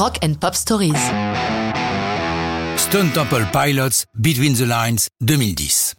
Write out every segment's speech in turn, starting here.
Rock and Pop Stories. Stone Temple Pilots, Between the Lines, 2010.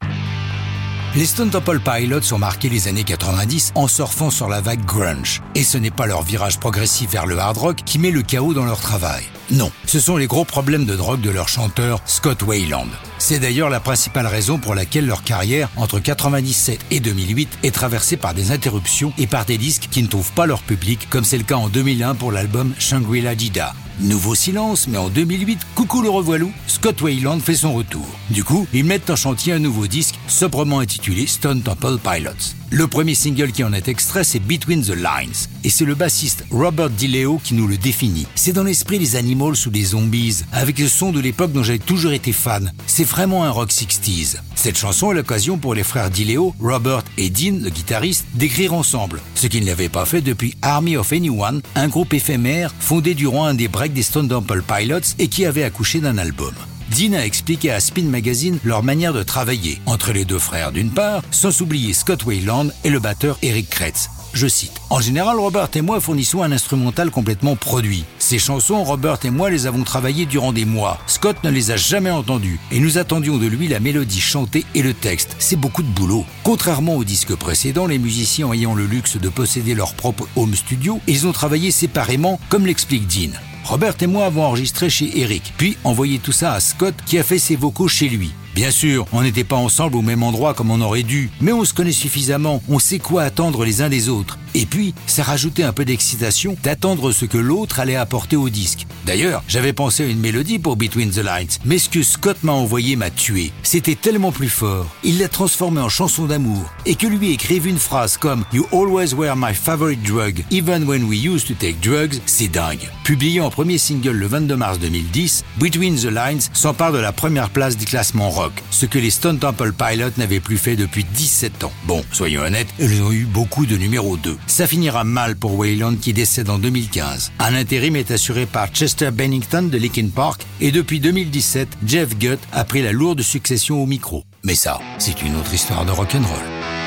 Les Stone Temple Pilots ont marqué les années 90 en surfant sur la vague grunge. Et ce n'est pas leur virage progressif vers le hard rock qui met le chaos dans leur travail. Non, ce sont les gros problèmes de drogue de leur chanteur Scott Wayland. C'est d'ailleurs la principale raison pour laquelle leur carrière entre 97 et 2008 est traversée par des interruptions et par des disques qui ne trouvent pas leur public, comme c'est le cas en 2001 pour l'album Shangri-La Dida. Nouveau silence, mais en 2008, coucou le revoilou, Scott Wayland fait son retour. Du coup, ils mettent en chantier un nouveau disque, sobrement intitulé Stone Temple Pilots. Le premier single qui en est extrait, c'est Between the Lines. Et c'est le bassiste Robert DiLeo qui nous le définit. C'est dans l'esprit des Animals ou des Zombies, avec le son de l'époque dont j'avais toujours été fan. C'est vraiment un rock 60s. Cette chanson est l'occasion pour les frères DiLeo, Robert et Dean, le guitariste, d'écrire ensemble. Ce qu'ils n'avaient pas fait depuis Army of Anyone, un groupe éphémère fondé durant un des breaks des Stone Temple Pilots et qui avait accouché d'un album. Dean a expliqué à Spin Magazine leur manière de travailler entre les deux frères d'une part, sans oublier Scott Wayland et le batteur Eric Kretz. Je cite. En général, Robert et moi fournissons un instrumental complètement produit. Ces chansons, Robert et moi les avons travaillées durant des mois. Scott ne les a jamais entendues et nous attendions de lui la mélodie chantée et le texte. C'est beaucoup de boulot. Contrairement au disque précédent, les musiciens ayant le luxe de posséder leur propre home studio, ils ont travaillé séparément, comme l'explique Dean. Robert et moi avons enregistré chez Eric, puis envoyé tout ça à Scott qui a fait ses vocaux chez lui. Bien sûr, on n'était pas ensemble au même endroit comme on aurait dû, mais on se connaît suffisamment, on sait quoi attendre les uns des autres. Et puis, ça rajoutait un peu d'excitation d'attendre ce que l'autre allait apporter au disque. D'ailleurs, j'avais pensé à une mélodie pour Between the Lines, mais ce que Scott m'a envoyé m'a tué. C'était tellement plus fort. Il l'a transformé en chanson d'amour. Et que lui écrive une phrase comme You always were my favorite drug, even when we used to take drugs, c'est dingue. Publié en premier single le 22 mars 2010, Between the Lines s'empare de la première place du classement rock, ce que les Stone Temple Pilots n'avaient plus fait depuis 17 ans. Bon, soyons honnêtes, ils ont eu beaucoup de numéros 2. Ça finira mal pour Wayland qui décède en 2015. Un intérim est assuré par Chester Bennington de Linkin Park et depuis 2017, Jeff Gutt a pris la lourde succession au micro. Mais ça, c'est une autre histoire de rock'n'roll.